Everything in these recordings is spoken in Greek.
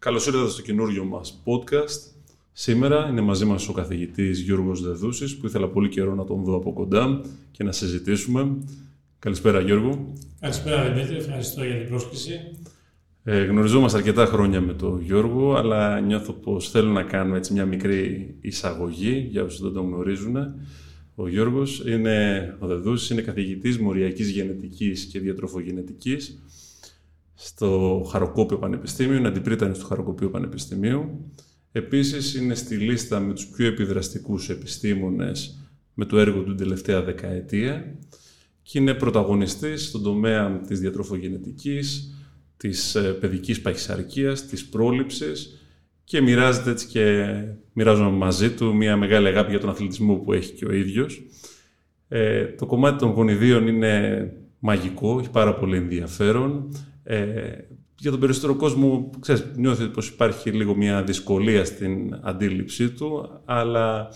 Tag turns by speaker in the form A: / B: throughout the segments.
A: Καλώς ήρθατε στο καινούριο μας podcast. Σήμερα είναι μαζί μας ο καθηγητής Γιώργος Δεδούσης που ήθελα πολύ καιρό να τον δω από κοντά και να συζητήσουμε. Καλησπέρα Γιώργο.
B: Καλησπέρα Δημήτρη, ευχαριστώ για την πρόσκληση.
A: Ε, γνωριζόμαστε αρκετά χρόνια με τον Γιώργο, αλλά νιώθω πως θέλω να κάνω έτσι μια μικρή εισαγωγή για όσους δεν τον γνωρίζουν. Ο Γιώργος είναι, ο Δεδούσης είναι καθηγητής μοριακής γενετικής και διατροφογενετικής στο Χαροκόπιο Πανεπιστήμιο, είναι αντιπρίτανης του Χαροκοπίου Πανεπιστημίου. Επίσης είναι στη λίστα με τους πιο επιδραστικούς επιστήμονες με το έργο του την τελευταία δεκαετία και είναι πρωταγωνιστής στον τομέα της διατροφογενετικής, της ε, παιδικής παχυσαρκίας, της πρόληψης και μοιράζεται έτσι και μοιράζομαι μαζί του μια μεγάλη αγάπη για τον αθλητισμό που έχει και ο ίδιος. Ε, το κομμάτι των γονιδίων είναι μαγικό, έχει πάρα πολύ ενδιαφέρον. Ε, για τον περισσότερο κόσμο, ξέρεις, νιώθει πως υπάρχει λίγο μια δυσκολία στην αντίληψή του, αλλά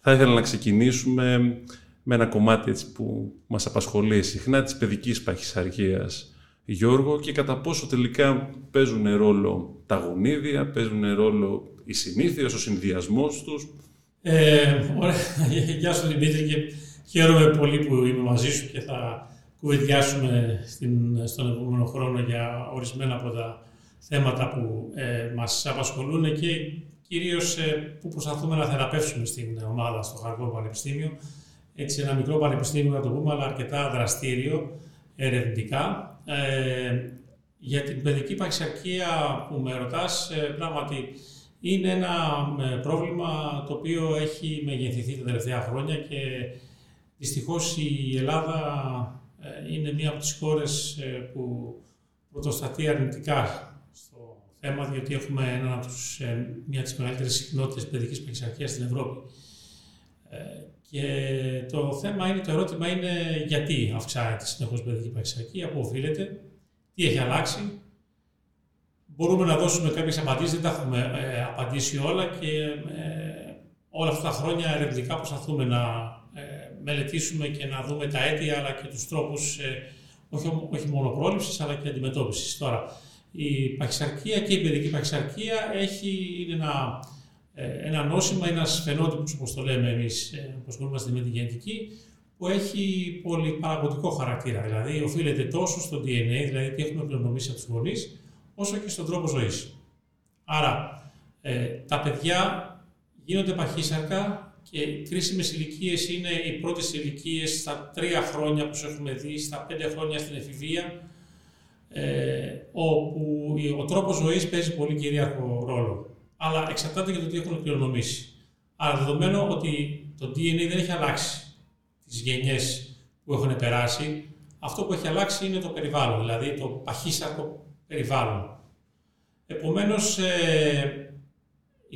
A: θα ήθελα να ξεκινήσουμε με ένα κομμάτι έτσι, που μας απασχολεί συχνά της παιδικής παχυσαρκίας, Γιώργο, και κατά πόσο τελικά παίζουν ρόλο τα γονίδια, παίζουν ρόλο οι συνήθειες, ο συνδυασμός τους.
B: Ε, ωραία. Γεια σου Δημήτρη και χαίρομαι πολύ που είμαι μαζί σου και θα κουβεντιάσουμε στην, στον επόμενο χρόνο για ορισμένα από τα θέματα που ε, μας απασχολούν και κυρίως ε, που προσπαθούμε να θεραπεύσουμε στην ομάδα στο Χαρκό Πανεπιστήμιο. Έτσι ένα μικρό πανεπιστήμιο να το πούμε, αλλά αρκετά δραστήριο ερευνητικά. Ε, για την παιδική παχυσαρκία που με ρωτάς, ε, πράγματι είναι ένα ε, πρόβλημα το οποίο έχει μεγεθυνθεί τα τελευταία χρόνια και δυστυχώς η Ελλάδα ε, είναι μία από τις χώρες ε, που πρωτοστατεί αρνητικά στο θέμα, διότι έχουμε ένα από τους, ε, μία από τις μεγαλύτερες συχνότητες παιδικής παχυσαρκίας στην Ευρώπη. Και το θέμα είναι, το ερώτημα είναι γιατί αυξάνεται συνεχώς η παιδική παχυσαρκία, πού οφείλεται, τι έχει αλλάξει. Μπορούμε να δώσουμε κάποιες απαντήσεις, δεν τα έχουμε απαντήσει όλα και όλα αυτά τα χρόνια ερευνητικά προσπαθούμε να μελετήσουμε και να δούμε τα αίτια αλλά και τους τρόπους ε, όχι, όχι μόνο πρόληψης αλλά και αντιμετώπισης. Τώρα, η παχυσαρκία και η παιδική παχυσαρκία έχει, είναι ένα, ε, ένα νόσημα, ένας φαινότυπος όπως το λέμε εμείς ε, που ασχολούμαστε με τη γενετική που έχει πολυπαραγωγικό χαρακτήρα. Δηλαδή, οφείλεται τόσο στο DNA, δηλαδή τι έχουμε κληρονομήσει από τους γονείς, όσο και στον τρόπο ζωής. Άρα, ε, τα παιδιά γίνονται παχύσαρκα και κρίσιμες ηλικίες είναι οι πρώτες ηλικίες στα τρία χρόνια που έχουμε δει, στα πέντε χρόνια στην εφηβεία, ε, όπου ο τρόπος ζωής παίζει πολύ κυρίαρχο ρόλο. Αλλά εξαρτάται για το τι έχουν κληρονομήσει. Άρα, δεδομένου ότι το DNA δεν έχει αλλάξει τις γενιές που έχουν περάσει, αυτό που έχει αλλάξει είναι το περιβάλλον, δηλαδή το παχύσαρκο περιβάλλον. Επομένως, ε,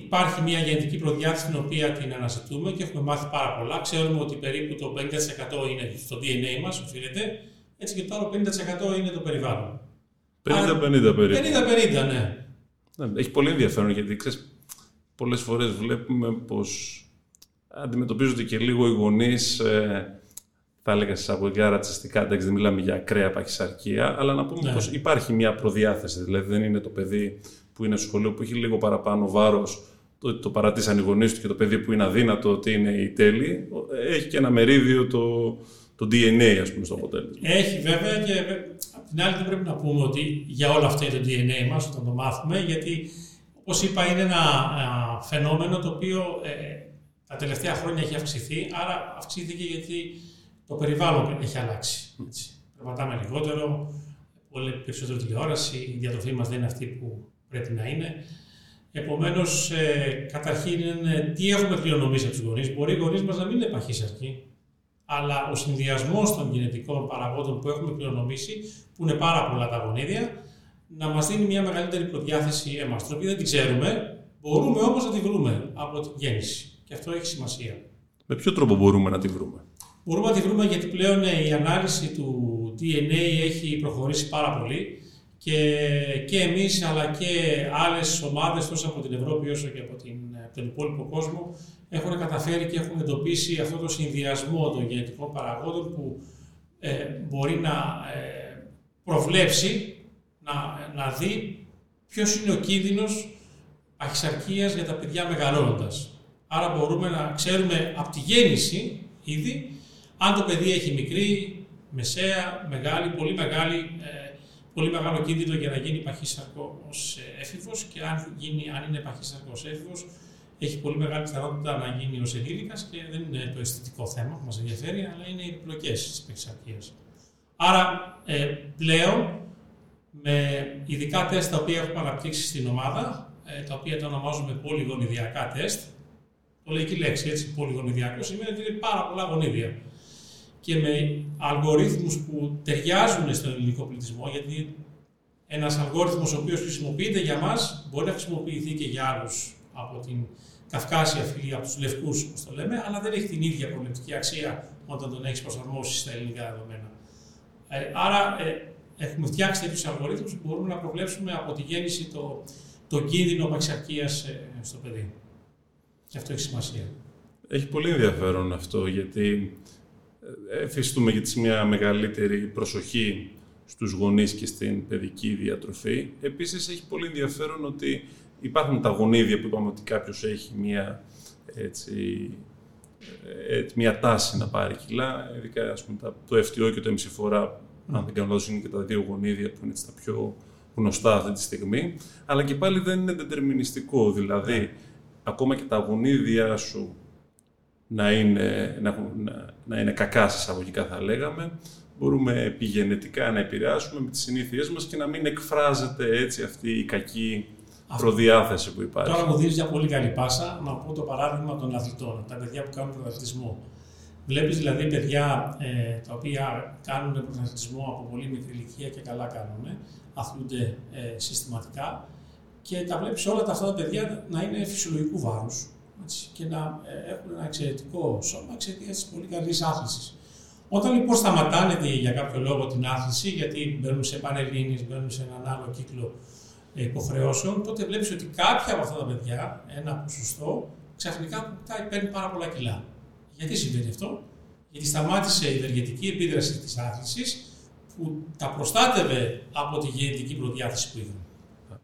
B: Υπάρχει μια γενετική προδιάθεση την οποία την αναζητούμε και έχουμε μάθει πάρα πολλά. Ξέρουμε ότι περίπου το 50% είναι στο DNA μας, οφείλεται, έτσι και το άλλο 50% είναι το περιβάλλον.
A: 50-50 περίπου. 50-50,
B: ναι.
A: ναι. Έχει πολύ ενδιαφέρον γιατί ξέρεις, πολλές φορές βλέπουμε πως αντιμετωπίζονται και λίγο οι γονείς, ε, θα έλεγα εισαγωγικά ρατσιστικά, εντάξει δεν μιλάμε για ακραία παχυσαρκία, αλλά να πούμε ναι. πως υπάρχει μια προδιάθεση, δηλαδή δεν είναι το παιδί που είναι στο σχολείο που έχει λίγο παραπάνω βάρος, το, το παρατήσαν οι γονείς του και το παιδί που είναι αδύνατο ότι είναι η τέλη, έχει και ένα μερίδιο το, το DNA, ας πούμε, στο αποτέλεσμα.
B: Έχει βέβαια και απ' την άλλη δεν πρέπει να πούμε ότι για όλα αυτά είναι το DNA μας όταν το μάθουμε, γιατί όπως είπα είναι ένα φαινόμενο το οποίο ε, τα τελευταία χρόνια έχει αυξηθεί, άρα αυξήθηκε γιατί το περιβάλλον έχει αλλάξει. Έτσι. Περπατάμε λιγότερο, πολύ περισσότερο τηλεόραση, η διατροφή μας δεν είναι αυτή που πρέπει να είναι. Επομένως, ε, καταρχήν, ε, τι έχουμε κληρονομήσει από τους γονείς. Μπορεί οι γονείς μας να μην είναι παχύσαρκοι, αλλά ο συνδυασμός των γενετικών παραγόντων που έχουμε κληρονομήσει, που είναι πάρα πολλά τα γονίδια, να μας δίνει μια μεγαλύτερη προδιάθεση εμάς. Την οποία δεν την ξέρουμε, μπορούμε όμως να τη βρούμε από την γέννηση. Και αυτό έχει σημασία.
A: Με ποιο τρόπο μπορούμε να τη βρούμε;
B: Μπορούμε να τη βρούμε γιατί πλέον ε, η ανάλυση του DNA έχει προχωρήσει πάρα πολύ και, και εμείς αλλά και άλλες ομάδες τόσο από την Ευρώπη όσο και από, την, τον υπόλοιπο κόσμο έχουν καταφέρει και έχουν εντοπίσει αυτό το συνδυασμό των γενετικών παραγόντων που ε, μπορεί να ε, προβλέψει, να, να δει ποιος είναι ο κίνδυνος παχυσαρκίας για τα παιδιά μεγαλώνοντας. Άρα μπορούμε να ξέρουμε από τη γέννηση ήδη αν το παιδί έχει μικρή, μεσαία, μεγάλη, πολύ μεγάλη, ε, πολύ μεγάλο κίνδυνο για να γίνει παχύσαρκο ως ε, έφηβος και αν, γίνει, αν είναι παχύσαρκο ως έφηβος έχει πολύ μεγάλη πιθανότητα να γίνει ως ενήλικας και δεν είναι το αισθητικό θέμα που μας ενδιαφέρει, αλλά είναι οι επιπλοκές της παχυσαρκίας. Άρα ε, πλέον με ειδικά τεστ τα οποία έχουμε αναπτύξει στην ομάδα, ε, τα οποία τα ονομάζουμε πολυγονιδιακά τεστ, το λέει και η λέξη έτσι, πολυγονιδιακός, σημαίνει ότι είναι πάρα πολλά γονίδια. Και με αλγορίθμους που ταιριάζουν στον ελληνικό πληθυσμό, γιατί ένας αλγόριθμος ο οποίος χρησιμοποιείται για μας μπορεί να χρησιμοποιηθεί και για άλλους από την καυκάσια φυλή, από τους λευκούς, όπως το λέμε, αλλά δεν έχει την ίδια προβλεπτική αξία όταν τον έχεις προσαρμόσεις στα ελληνικά δεδομένα. Ε, άρα, ε, έχουμε φτιάξει τέτοιους αλγορίθμους που μπορούμε να προβλέψουμε από τη γέννηση το, το κίνδυνο παξιακίας ε, στο παιδί. Και αυτό έχει σημασία.
A: Έχει πολύ ενδιαφέρον αυτό, γιατί ε, εφιστούμε γιατί μια μεγαλύτερη προσοχή στους γονείς και στην παιδική διατροφή. Επίσης, έχει πολύ ενδιαφέρον ότι υπάρχουν τα γονίδια που είπαμε ότι κάποιος έχει μια, έτσι, ε, μια τάση να πάρει κιλά, ειδικά ας πούμε, το FTO και το εμισηφορά αν δεν κάνω λάθος είναι και τα δύο γονίδια που είναι τα πιο γνωστά αυτή τη στιγμή, αλλά και πάλι δεν είναι δετερμινιστικό, δηλαδή ναι. ακόμα και τα γονίδια σου να είναι, να, να, είναι κακά σε εισαγωγικά θα λέγαμε, μπορούμε επιγενετικά να επηρεάσουμε με τις συνήθειές μας και να μην εκφράζεται έτσι αυτή η κακή προδιάθεση που υπάρχει.
B: Τώρα μου δίνεις μια πολύ καλή πάσα να πω το παράδειγμα των αθλητών, τα παιδιά που κάνουν πρωταθλητισμό. Βλέπεις δηλαδή παιδιά ε, τα οποία κάνουν πρωταθλητισμό από πολύ μικρή ηλικία και καλά κάνουν, αθλούνται ε, συστηματικά και τα βλέπεις όλα τα αυτά τα παιδιά να είναι φυσιολογικού βάρους και να ε, έχουν ένα εξαιρετικό σώμα εξαιτίας της πολύ καλής άθλησης. Όταν λοιπόν σταματάνε για κάποιο λόγο την άθληση, γιατί μπαίνουν σε πανελλήνιες, μπαίνουν σε έναν άλλο κύκλο ε, υποχρεώσεων, τότε βλέπεις ότι κάποια από αυτά τα παιδιά, ένα ποσοστό, ξαφνικά παίρνει πάρα πολλά κιλά. Γιατί συμβαίνει αυτό, Γιατί σταμάτησε η ευεργετική επίδραση της άθλησης που τα προστάτευε από τη γενετική προδιάθεση που είχαν.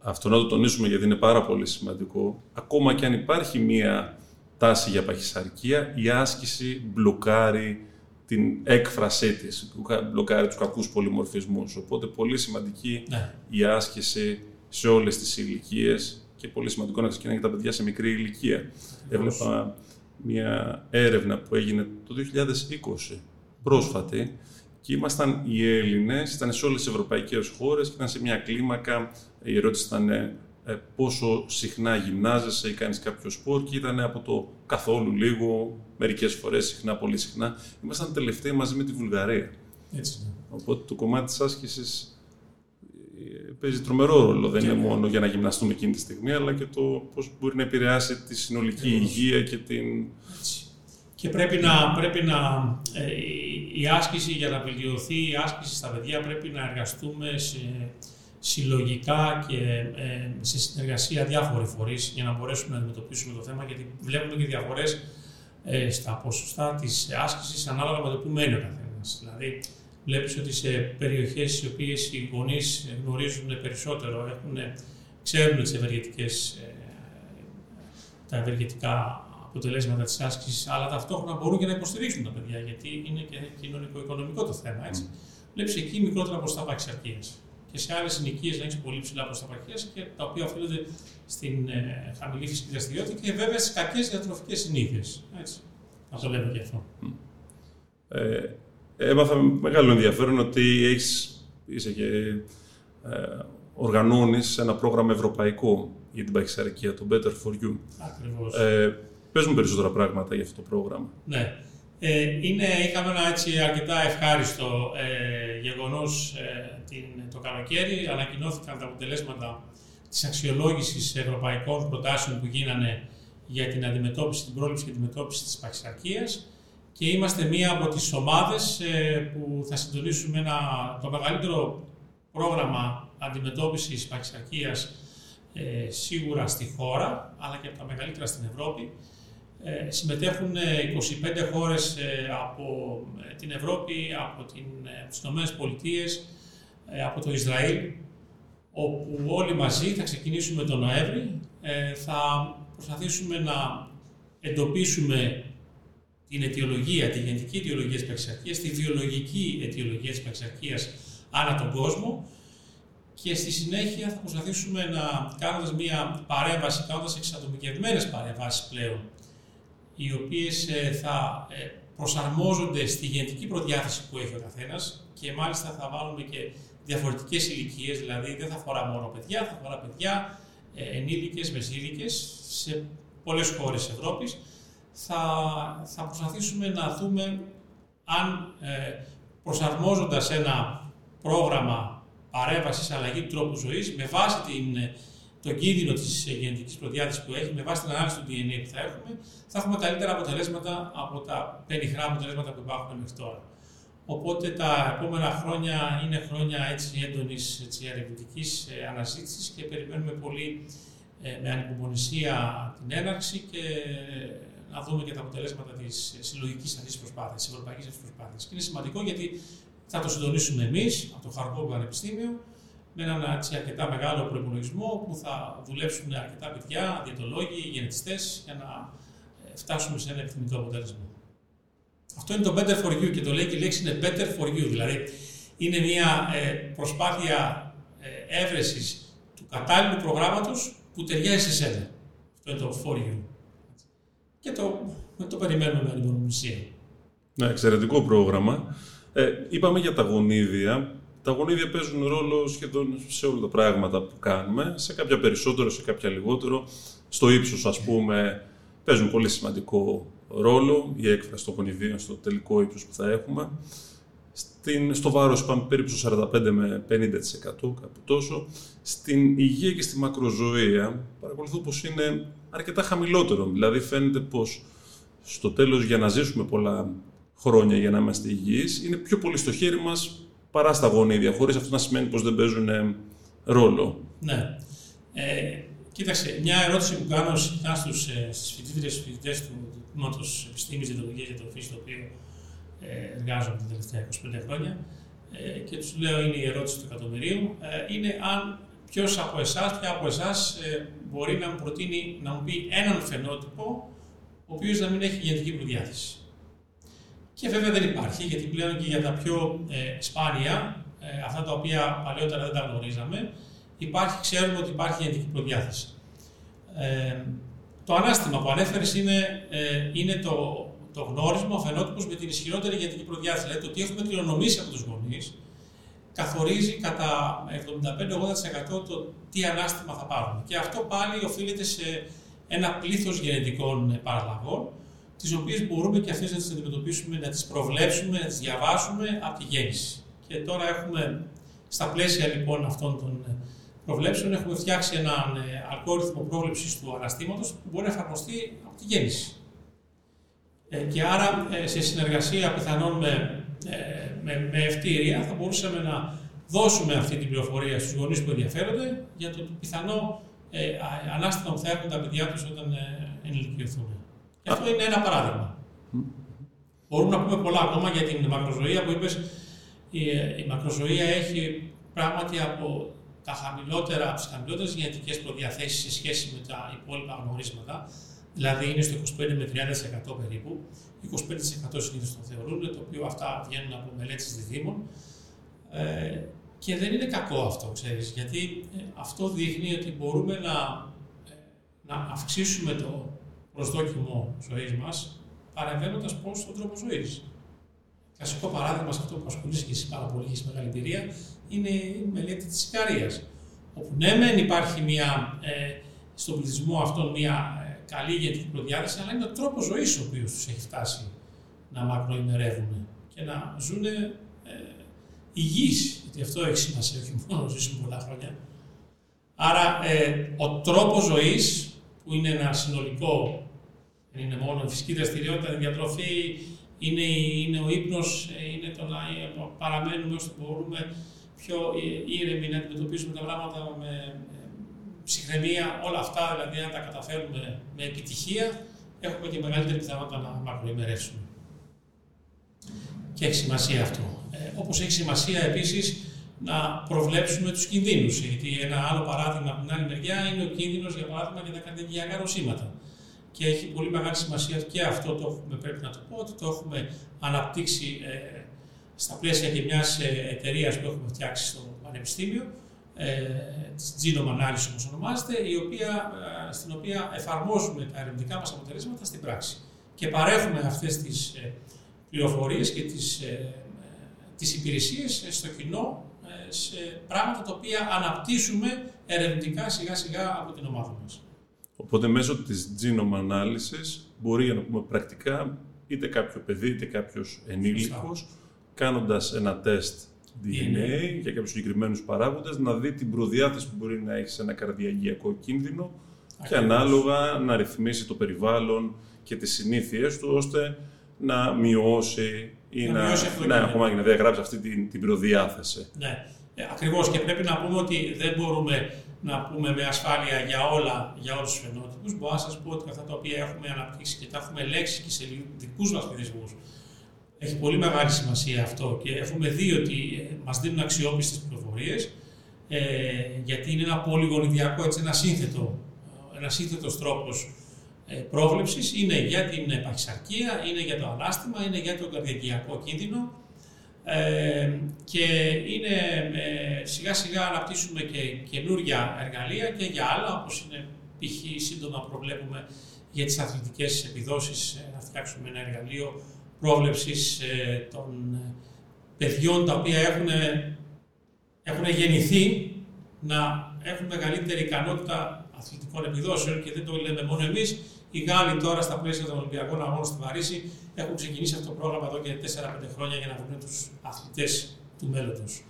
A: Αυτό να το τονίσουμε γιατί είναι πάρα πολύ σημαντικό. Ακόμα και αν υπάρχει μία τάση για παχυσαρκία, η άσκηση μπλοκάρει την έκφρασή της, μπλοκάρει τους κακούς πολυμορφισμούς. Οπότε πολύ σημαντική ναι. η άσκηση σε όλες τις ηλικίες και πολύ σημαντικό να ξεκινάει και τα παιδιά σε μικρή ηλικία. Έβλεπα μια έρευνα που έγινε το 2020, πρόσφατη, και ήμασταν οι Έλληνες, ήταν σε όλες τις ευρωπαϊκές χώρες και ήταν σε μια κλίμακα, η ερώτηση ήταν ε, πόσο συχνά γυμνάζεσαι ή κάνεις κάποιο σπορ και ήταν από το καθόλου λίγο, μερικές φορές συχνά, πολύ συχνά. Ήμασταν τελευταίοι μαζί με τη Βουλγαρία.
B: Έτσι.
A: Οπότε το κομμάτι της άσκησης παίζει τρομερό ρόλο. Δεν είναι μόνο για να γυμναστούμε εκείνη τη στιγμή, αλλά και το πώς μπορεί να επηρεάσει τη συνολική υγεία και την.
B: Και πρέπει να, πρέπει να ε, η άσκηση για να βελτιωθεί η άσκηση στα παιδιά πρέπει να εργαστούμε σε, συλλογικά και ε, σε συνεργασία διάφοροι φορείς για να μπορέσουμε να αντιμετωπίσουμε το θέμα γιατί βλέπουμε και διαφορές ε, στα ποσοστά της άσκησης ανάλογα με το που μένει ο καθένας. Δηλαδή, βλέπεις ότι σε περιοχές στις οποίες οι γονείς γνωρίζουν περισσότερο, έχουν, ξέρουν τις ευεργετικές, ε, τα ευεργετικά αποτελέσματα της άσκησης, αλλά ταυτόχρονα μπορούν και να υποστηρίξουν τα παιδιά, γιατί είναι και κοινωνικο-οικονομικό το θέμα, έτσι. Mm. Βλέπεις εκεί μικρότερα ποσοστά παξιαρκίας και σε άλλες συνοικίες να έχει πολύ ψηλά ποσοστά παχυσαρκίας και τα οποία οφείλονται στην ε, χαμηλή φυσική δραστηριότητα και βέβαια στις κακές διατροφικές συνήθειες. Να το λέμε και αυτό.
A: Ε, έμαθα με μεγάλο ενδιαφέρον ότι έχεις, είσαι και ε, οργανώνεις ένα πρόγραμμα ευρωπαϊκό για την παχυσαρκία, το Better for You.
B: Ακριβώς.
A: Ε, πες μου περισσότερα πράγματα για αυτό το πρόγραμμα.
B: Ναι. Ε, είναι, είχαμε ένα έτσι αρκετά ευχάριστο ε, γεγονός ε, την, το καλοκαίρι. Ανακοινώθηκαν τα αποτελέσματα της αξιολόγησης ευρωπαϊκών προτάσεων που γίνανε για την αντιμετώπιση, την πρόληψη και αντιμετώπιση της παχυσαρκίας και είμαστε μία από τις ομάδες ε, που θα συντονίσουμε ένα, το μεγαλύτερο πρόγραμμα αντιμετώπισης παχυσαρκίας ε, σίγουρα στη χώρα, αλλά και από τα μεγαλύτερα στην Ευρώπη. Ε, συμμετέχουν 25 χώρες από την Ευρώπη, από, την, από τις Ηνωμένες Πολιτείες, από το Ισραήλ, όπου όλοι μαζί θα ξεκινήσουμε τον Νοέμβρη, ε, θα προσπαθήσουμε να εντοπίσουμε την αιτιολογία, τη γενική αιτιολογία της παξιαρχίας, τη βιολογική αιτιολογία της παξιαρχίας ανά τον κόσμο. Και στη συνέχεια θα προσπαθήσουμε να κάνουμε μια παρέμβαση, κάνοντας εξατομικευμένες παρεμβάσεις πλέον, οι οποίες ε, θα ε, προσαρμόζονται στη γενετική προδιάθεση που έχει ο καθένας και μάλιστα θα βάλουμε και διαφορετικές ηλικίες, δηλαδή δεν θα αφορά μόνο παιδιά, θα αφορά παιδιά, ε, ενήλικες, μεσήλικες, σε πολλές χώρες της Ευρώπης. Θα, θα προσπαθήσουμε να δούμε αν ε, προσαρμόζοντας ένα πρόγραμμα παρέμβασης αλλαγή του τρόπου ζωής με βάση την, τον κίνδυνο της γενετικής προδιάθεσης που έχει, με βάση την ανάλυση του DNA που θα έχουμε, θα έχουμε καλύτερα αποτελέσματα από τα πενιχρά αποτελέσματα που υπάρχουν μέχρι τώρα. Οπότε τα επόμενα χρόνια είναι χρόνια έτσι έντονης έτσι, ερευνητικής ε, αναζήτησης και περιμένουμε πολύ ε, με ανυπομονησία την έναρξη και ε, να δούμε και τα αποτελέσματα της συλλογικής αυτής προσπάθειας, της ευρωπαϊκής αυτής προσπάθειας. Και είναι σημαντικό γιατί θα το συντονίσουμε εμείς από το Χαρκό Πανεπιστήμιο με έναν έτσι, αρκετά μεγάλο προπολογισμό που θα δουλέψουν αρκετά παιδιά, διαιτολόγοι, γενετιστές για να φτάσουμε σε ένα επιθυμητό αποτέλεσμα. Αυτό είναι το better for you και το λέει και η λέξη είναι better for you. Δηλαδή είναι μια ε, προσπάθεια ε, έβρεσης του κατάλληλου προγράμματος που ταιριάζει σε σένα. Αυτό είναι το for you. Και το, το περιμένουμε με ανυπομονησία.
A: Ναι, εξαιρετικό πρόγραμμα. Ε, είπαμε για τα γονίδια. Τα γονίδια παίζουν ρόλο σχεδόν σε όλα τα πράγματα που κάνουμε, σε κάποια περισσότερο, σε κάποια λιγότερο. Στο ύψος, ας πούμε, παίζουν πολύ σημαντικό ρόλο, η έκφραση των γονιδίων στο τελικό ύψος που θα έχουμε. Στην, στο βάρος είπαμε περίπου στο 45 με 50% κάπου τόσο. Στην υγεία και στη μακροζωία παρακολουθώ πως είναι αρκετά χαμηλότερο. Δηλαδή φαίνεται πως στο τέλος για να ζήσουμε πολλά χρόνια για να είμαστε υγιείς είναι πιο πολύ στο χέρι μας παρά στα γονίδια, χωρίς αυτό να σημαίνει πως δεν παίζουν ρόλο.
B: Ναι. Ε, κοίταξε, μια ερώτηση που κάνω συχνά στους, ε, στις φοιτήτρες και φοιτητές του Τμήματος Επιστήμης Διατολογία για το φύση, το οποίο ε, εργάζομαι τα τελευταία 25 χρόνια. Ε, και τους λέω: Είναι η ερώτηση του εκατομμυρίου. Ε, είναι αν ποιος από εσάς, ποια από εσάς ε, μπορεί να μου προτείνει να μου πει έναν φαινότυπο ο οποίος να μην έχει γενετική προδιάθεση. Και βέβαια δεν υπάρχει, γιατί πλέον και για τα πιο ε, σπάνια, ε, αυτά τα οποία παλαιότερα δεν τα γνωρίζαμε, υπάρχει, ξέρουμε ότι υπάρχει γενετική προδιάθεση. Ε, το ανάστημα που ανέφερες είναι, ε, είναι το, το γνώρισμα, ο φαινότυπος με την ισχυρότερη γενετική προδιάθεση. Δηλαδή το ότι έχουμε κληρονομήσει από τους γονείς καθορίζει κατά 75-80% το τι ανάστημα θα πάρουμε. Και αυτό πάλι οφείλεται σε ένα πλήθος γενετικών παραλλαγών, τις οποίες μπορούμε και αυτές να τις αντιμετωπίσουμε, να τις προβλέψουμε, να τις διαβάσουμε από τη γέννηση. Και τώρα έχουμε στα πλαίσια λοιπόν αυτών των προβλέψεων έχουμε φτιάξει έναν ε, αλγόριθμο πρόβλεψης του αναστήματος που μπορεί να εφαρμοστεί από τη γέννηση. Ε, και άρα, ε, σε συνεργασία πιθανόν με, με, με ευτήρια, θα μπορούσαμε να δώσουμε αυτή την πληροφορία στους γονείς που ενδιαφέρονται για το πιθανό ε, ανάστημα που θα έχουν τα παιδιά τους όταν ε, ενηλικιωθούν. Και αυτό είναι ένα παράδειγμα. Μπορούμε να πούμε πολλά ακόμα για την μακροζωία που είπες. Η, η μακροζωία έχει πράγματι από τα χαμηλότερα, από τις χαμηλότερες γενετικές προδιαθέσεις σε σχέση με τα υπόλοιπα γνωρίσματα, δηλαδή είναι στο 25 με 30% περίπου. 25% συνήθως το θεωρούν, το οποίο αυτά βγαίνουν από μελέτες διδήμων. Ε, και δεν είναι κακό αυτό, ξέρεις, γιατί ε, αυτό δείχνει ότι μπορούμε να, ε, να αυξήσουμε το προσδόκιμο ζωής μας παρεμβαίνοντας πώ στον τρόπο ζωής. Κλασικό παράδειγμα σε αυτό που ασχολείσαι και εσύ πάρα πολύ, έχει μεγάλη εμπειρία, είναι η μελέτη της Ικαρίας. Όπου ναι, μεν υπάρχει μια, ε, στον πληθυσμό αυτόν μια ε, καλή γενετική προδιάθεση, αλλά είναι ο τρόπος ζωής ο οποίος τους έχει φτάσει να μακροημερεύουν και να ζουν ε, υγιείς, γιατί αυτό έχει σημασία, όχι μόνο να ζήσουν πολλά χρόνια. Άρα, ε, ο τρόπος ζωής, που είναι ένα συνολικό, δεν είναι μόνο η φυσική δραστηριότητα, η διατροφή, είναι, είναι ο ύπνος, ε, είναι το να παραμένουμε όσο μπορούμε πιο ήρεμοι, να αντιμετωπίσουμε τα πράγματα με ψυχραιμία, όλα αυτά δηλαδή αν τα καταφέρουμε με επιτυχία, έχουμε και μεγαλύτερη πιθανότητα να μακροημερεύσουμε. Και έχει σημασία αυτό. Ε, όπως έχει σημασία επίσης να προβλέψουμε τους κινδύνους. Γιατί ένα άλλο παράδειγμα από την άλλη μεριά είναι ο κίνδυνος, για παράδειγμα, για τα καρδιακά νοσήματα. Και έχει πολύ μεγάλη σημασία και αυτό το έχουμε, πρέπει να το πω, ότι το έχουμε αναπτύξει ε, στα πλαίσια και μιας ε, εταιρείας που έχουμε φτιάξει στο Πανεπιστήμιο, ε, της Genome Analysis όπως ονομάζεται, η οποία, ε, στην οποία εφαρμόζουμε τα ερευνητικά μας αποτελέσματα στην πράξη. Και παρέχουμε αυτές τις ε, πληροφορίες και τις, ε, τις υπηρεσίες στο κοινό σε πράγματα τα οποία αναπτύσσουμε ερευνητικά σιγά σιγά από την ομάδα μας.
A: Οπότε μέσω της genome analysis μπορεί να πούμε πρακτικά είτε κάποιο παιδί είτε κάποιος ενήλικος κάνοντας ένα τεστ DNA για κάποιους συγκεκριμένους παράγοντες να δει την προδιάθεση που μπορεί να έχει σε ένα καρδιαγιακό κίνδυνο και ανάλογα να ρυθμίσει το περιβάλλον και τις συνήθειες του ώστε να μειώσει ή να, να, να, να διαγράψει αυτή την, την προδιάθεση.
B: Ναι. Ε, Ακριβώς. Και πρέπει να πούμε ότι δεν μπορούμε να πούμε με ασφάλεια για, όλα, για όλους τους φαινότυπου. Μπορώ να σας πω ότι αυτά τα οποία έχουμε αναπτύξει και τα έχουμε ελέγξει και σε δικούς μας πληθυσμού, έχει πολύ μεγάλη σημασία αυτό. Και έχουμε δει ότι ε, μας δίνουν αξιόπιστες πληροφορίες, ε, γιατί είναι ένα πολυγονιδιακό, έτσι, ένα σύνθετο, ένας σύνθετος τρόπος ε, πρόβλεψης, είναι για την παχυσαρκία, είναι για το ανάστημα, είναι για το καρδιακιακό κίνδυνο ε, και είναι, ε, σιγά σιγά αναπτύσσουμε και καινούργια εργαλεία και για άλλα, όπως είναι π.χ. σύντομα προβλέπουμε για τις αθλητικές επιδόσεις ε, να φτιάξουμε ένα εργαλείο πρόβλεψης ε, των παιδιών τα οποία έχουν, έχουν γεννηθεί να έχουν μεγαλύτερη ικανότητα αθλητικών επιδόσεων και δεν το λέμε μόνο εμείς. Οι Γάλλοι τώρα στα πλαίσια των Ολυμπιακών Αγώνων στη Βαρύση έχουν ξεκινήσει αυτό το πρόγραμμα εδώ και 4-5 χρόνια για να βρουν τους αθλητές του μέλλοντος.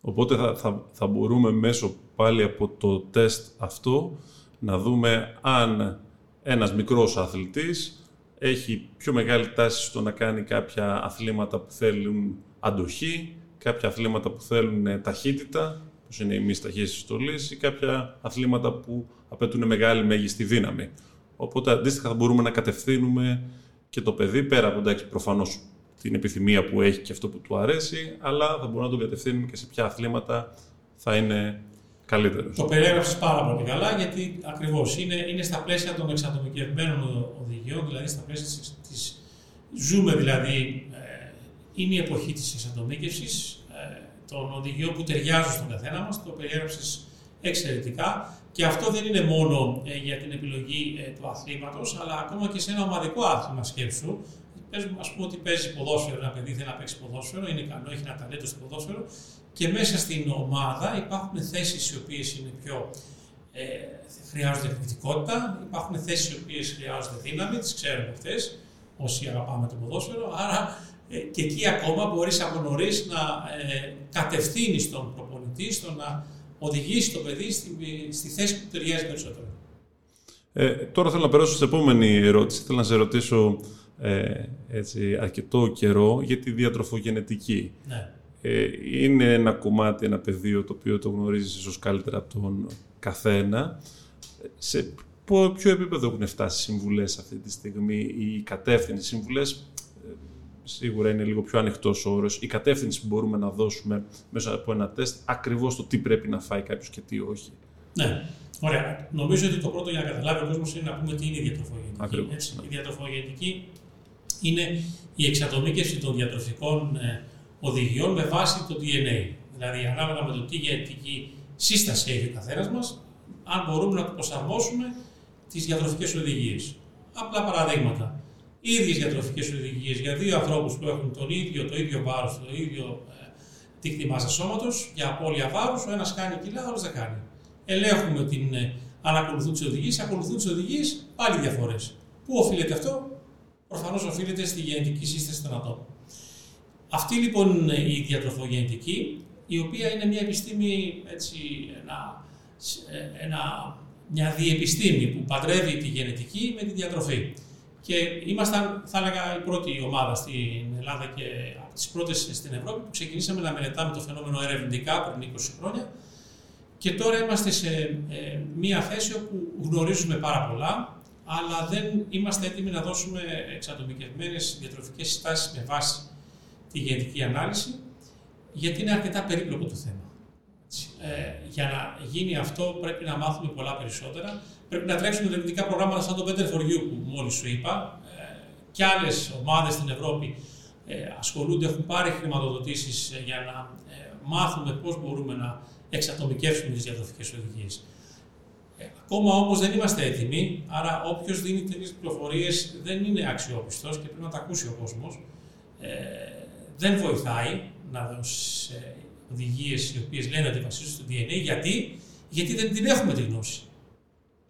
A: Οπότε θα, θα, θα μπορούμε μέσω πάλι από το τεστ αυτό να δούμε αν ένας μικρός αθλητής έχει πιο μεγάλη τάση στο να κάνει κάποια αθλήματα που θέλουν αντοχή, κάποια αθλήματα που θέλουν ταχύτητα, όπως είναι η μη ταχύτητα στολής, ή κάποια αθλήματα που απαιτούν μεγάλη μέγιστη δύναμη. Οπότε αντίστοιχα θα μπορούμε να κατευθύνουμε και το παιδί, πέρα από εντάξει, προφανώς την επιθυμία που έχει και αυτό που του αρέσει, αλλά θα μπορούμε να τον κατευθύνουμε και σε ποια αθλήματα θα είναι καλύτερος.
B: Το περιέγραψες πάρα πολύ καλά, γιατί ακριβώς είναι, είναι στα πλαίσια των εξατομικευμένων οδηγιών, δηλαδή στα πλαίσια της. Ζούμε δηλαδή, ε, είναι η εποχή της εξατομίκευσης ε, των οδηγιών που ταιριάζουν στον καθένα μας. Το περιέγραψες εξαιρετικά. Και αυτό δεν είναι μόνο ε, για την επιλογή ε, του αθλήματος, αλλά ακόμα και σε ένα ομαδικό άθλημα σκέψου. Α πούμε ότι παίζει ποδόσφαιρο, ένα παιδί θέλει να παίξει ποδόσφαιρο, είναι ικανό, έχει ένα ταλέντο στο ποδόσφαιρο και μέσα στην ομάδα υπάρχουν θέσεις οι οποίες είναι πιο. Ε, χρειάζονται εκπληκτικότητα, υπάρχουν θέσεις οι οποίες χρειάζονται δύναμη, τις ξέρουμε αυτές, όσοι αγαπάμε το ποδόσφαιρο. Άρα ε, και εκεί ακόμα μπορείς από νωρίς να ε, κατευθύνεις τον προπονητή στο να οδηγήσει το παιδί στη, στη θέση που ταιριάζει περισσότερο.
A: Ε, τώρα θέλω να περάσω στην επόμενη ερώτηση. Θέλω να σε ρωτήσω ε, έτσι, αρκετό καιρό για τη διατροφογενετική.
B: Ναι.
A: Ε, είναι ένα κομμάτι, ένα πεδίο το οποίο το γνωρίζεις ίσως καλύτερα από τον καθένα. Σε ποιο επίπεδο έχουν φτάσει συμβουλές αυτή τη στιγμή, η κατεύθυνση συμβουλές σίγουρα είναι λίγο πιο ανοιχτός ο όρος, η κατεύθυνση που μπορούμε να δώσουμε μέσα από ένα τεστ, ακριβώς το τι πρέπει να φάει κάποιος και τι όχι.
B: Ναι. Ωραία. Νομίζω ότι το πρώτο για να καταλάβει ο κόσμος είναι να πούμε τι είναι η διατροφογενική. Ακριβώς, Έτσι. Ναι. Η διατροφογενική είναι η εξατομίκευση των διατροφικών ε, οδηγιών με βάση το DNA. Δηλαδή, ανάλογα με το τι γενετική σύσταση έχει ο καθένας μας, αν μπορούμε να το προσαρμόσουμε τις διατροφικές οδηγίες. Απλά παραδείγματα ίδιες διατροφικές οδηγίες για δύο ανθρώπους που έχουν τον ίδιο, το ίδιο βάρος, το ίδιο ε, δίκτυο μάζας σώματος για απώλεια βάρους, ο ένας κάνει κιλά, ο άλλος δεν κάνει. Ελέγχουμε την, ε, αν ακολουθούν τις οδηγίες, ακολουθούν τις οδηγίες, πάλι διαφορές. Πού οφείλεται αυτό, προφανώς οφείλεται στη γενετική σύσταση των ατόμων. Αυτή λοιπόν είναι η διατροφογενετική, η οποία είναι μια επιστήμη, έτσι, ένα, ε, ένα, μια διεπιστήμη που παντρεύει τη γενετική με τη διατροφή. Και ήμασταν, θα έλεγα, η πρώτη ομάδα στην Ελλάδα και από τις πρώτες στην Ευρώπη που ξεκινήσαμε να μελετάμε το φαινόμενο ερευνητικά πριν 20 χρόνια. Και τώρα είμαστε σε ε, μία θέση όπου γνωρίζουμε πάρα πολλά, αλλά δεν είμαστε έτοιμοι να δώσουμε εξατομικευμένες διατροφικές συστάσεις με βάση τη γενετική ανάλυση. γιατί είναι αρκετά περίπλοκο το θέμα. Ε, για να γίνει αυτό πρέπει να μάθουμε πολλά περισσότερα. Πρέπει να τρέξουν ερευνητικά προγράμματα σαν το Better for You που μόλις σου είπα. Ε, και άλλες ομάδες στην Ευρώπη ε, ασχολούνται, έχουν πάρει χρηματοδοτήσεις ε, για να ε, μάθουμε πώς μπορούμε να εξατομικεύσουμε τις διαδροφικές οδηγίες. Ε, ακόμα όμως δεν είμαστε έτοιμοι, άρα όποιος δίνει τέτοιες πληροφορίες δεν είναι αξιόπιστος και πρέπει να τα ακούσει ο κόσμος. Ε, δεν βοηθάει να δώσει ε, οδηγίες οι οποίες λένε ότι βασίζονται στο DNA. Γιατί, Γιατί δεν την έχουμε τη γνώση.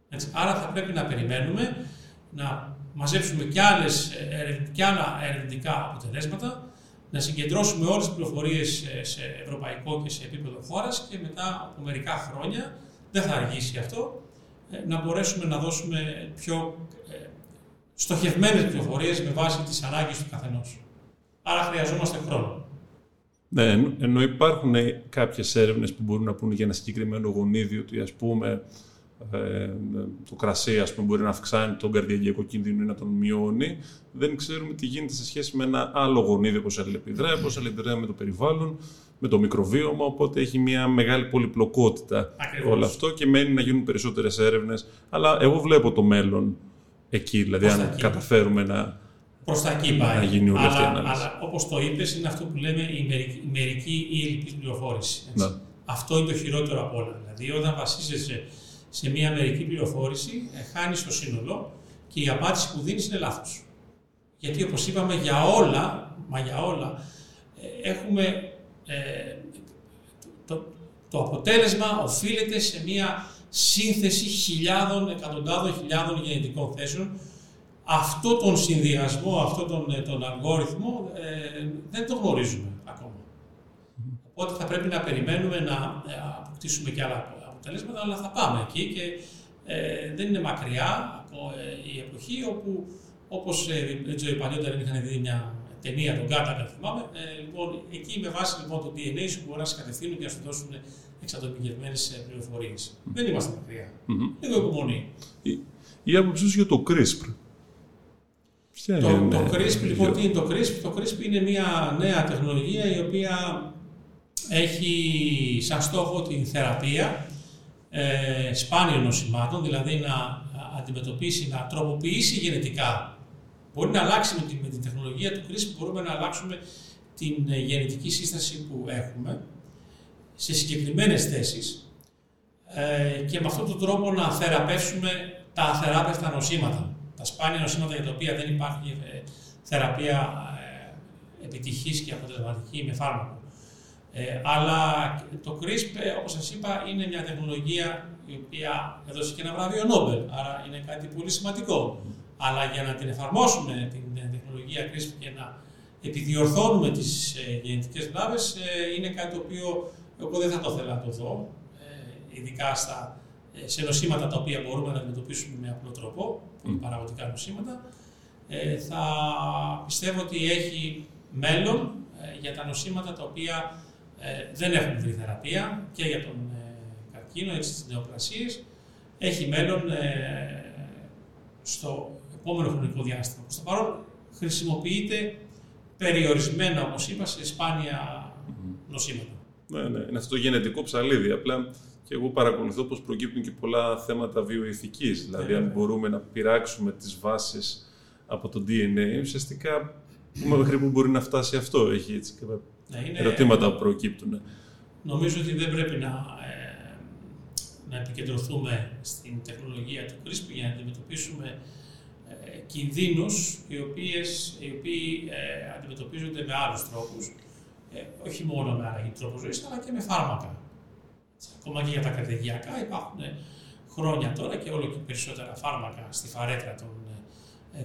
B: Έτσι, άρα θα πρέπει να περιμένουμε να μαζέψουμε και, άλλες, ε, και άλλα ερευνητικά αποτελέσματα, να συγκεντρώσουμε όλες τις πληροφορίες σε ευρωπαϊκό και σε επίπεδο χώρας και μετά από μερικά χρόνια δεν θα αργήσει αυτό, ε, να μπορέσουμε να δώσουμε πιο ε, στοχευμένες πληροφορίες με βάση τις ανάγκες του καθενός. Άρα χρειαζόμαστε χρόνο.
A: Ναι, ενώ υπάρχουν κάποιες έρευνες που μπορούν να πούνε για ένα συγκεκριμένο γονίδιο ότι ας πούμε ε, το κρασί ας πούμε, μπορεί να αυξάνει τον καρδιακό κίνδυνο ή να τον μειώνει. Δεν ξέρουμε τι γίνεται σε σχέση με ένα άλλο γονίδιο, πώς αλληλεπιδράει, πώς αλληλεπιδράει με το περιβάλλον, με το μικροβίωμα, οπότε έχει μια μεγάλη πολυπλοκότητα
B: Ακριβώς.
A: όλο αυτό και μένει να γίνουν περισσότερες έρευνες. Αλλά εγώ βλέπω το μέλλον εκεί, δηλαδή
B: Προς
A: αν
B: τα εκεί.
A: καταφέρουμε να...
B: Προς τα εκεί πάει.
A: Να γίνει όλη αυτή η
B: αλλά,
A: ανάλυση.
B: αλλά όπως το είπες, είναι αυτό που λέμε η μερική, η μερική ή ελλειπή πληροφόρηση. έτσι.
A: Ναι.
B: Αυτό είναι το χειρότερο απ' όλα. Δηλαδή, όταν βασίζεσαι σε μια μερική πληροφόρηση, ε, χάνει το σύνολο και η απάντηση που δίνεις είναι λάθος. Γιατί όπως είπαμε, για όλα, μα για όλα, ε, έχουμε. Ε, το, το αποτέλεσμα οφείλεται σε μια σύνθεση χιλιάδων, εκατοντάδων χιλιάδων γενετικών θέσεων. Αυτό τον συνδυασμό, αυτό τον, ε, τον αλγόριθμο ε, δεν το γνωρίζουμε ακόμα. Οπότε θα πρέπει να περιμένουμε να ε, αποκτήσουμε και άλλα αποτελέσματα, αλλά θα πάμε εκεί και ε, δεν είναι μακριά από ε, η εποχή όπου, όπως ε, δεν ξέρω, οι παλιότεροι είχαν δει μια ταινία, τον Κάτακα, θυμάμαι, ε, λοιπόν, εκεί με βάση λοιπόν, το DNA σου μπορεί να σε κατευθύνουν και να σου δώσουν εξατομικευμένες πληροφορίες. Δεν είμαστε μακριά.
A: Μμμ.
B: Λίγο υπομονή.
A: Η, η άποψή σου για το CRISPR. Ποια
B: Το,
A: είναι,
B: το CRISPR, λοιπόν,
A: Γιώργο;
B: τι είναι το CRISPR; Το CRISPR είναι μια νέα τεχνολογία η οποία έχει σαν στόχο την θεραπεία ε, σπάνιων νοσημάτων, δηλαδή να αντιμετωπίσει, να τροποποιήσει γενετικά. Μπορεί να αλλάξει με, τη, με την τεχνολογία του CRISPR, μπορούμε να αλλάξουμε την ε, γενετική σύσταση που έχουμε σε συγκεκριμένες θέσεις ε, και με αυτόν τον τρόπο να θεραπεύσουμε τα αθεράπευτα νοσήματα. Τα σπάνια νοσήματα για τα οποία δεν υπάρχει ε, θεραπεία ε, επιτυχής και αποτελεσματική με φάρμακο. Ε, αλλά το CRISP, ε, όπως σας είπα, είναι μια τεχνολογία η οποία έδωσε και ένα βραβείο Νόμπελ, άρα είναι κάτι πολύ σημαντικό. Αλλά για να την εφαρμόσουμε την ε, τεχνολογία CRISP και να επιδιορθώνουμε τις ε, γενετικές βλάβες, ε, είναι κάτι το οποίο εγώ δεν θα το ήθελα να το δω, ε, ειδικά στα, ε, σε νοσήματα τα οποία μπορούμε να αντιμετωπίσουμε με απλό τρόπο, που είναι παραγωγικά νοσήματα. Ε, θα πιστεύω ότι έχει μέλλον ε, για τα νοσήματα τα οποία ε, δεν έχουν βρει θεραπεία και για τον ε, καρκίνο, έτσι τις νεοπλασίες. Έχει μέλλον ε, στο επόμενο χρονικό διάστημα. Στο παρόν χρησιμοποιείται περιορισμένα, όπως είπα, σε σπάνια νοσήματα.
A: Ναι, ναι, είναι αυτό το γενετικό ψαλίδι. Απλά και εγώ παρακολουθώ πως προκύπτουν και πολλά θέματα βιοειθικής. Δηλαδή, αν
B: Ναι.
A: μπορούμε να πειράξουμε τις βάσεις από το DNA, ουσιαστικά μέχρι που μπορεί να φτάσει αυτό. Έχει έτσι κάποια
B: Ναι, είναι-
A: ερωτήματα που προκύπτουν.
B: Νομίζω ότι δεν πρέπει να, ε, να επικεντρωθούμε στην τεχνολογία του CRISPR για να αντιμετωπίσουμε ε, κινδύνους οι, οποίες, οι οποίοι ε, αντιμετωπίζονται με άλλους τρόπους, ε, όχι μόνο με αλλαγή τρόπους ζωής, αλλά και με φάρμακα. Έτσι, Ακόμα και για τα καρδιακά υπάρχουν ε, χρόνια τώρα και όλο και περισσότερα φάρμακα στη φαρέτρα των ε,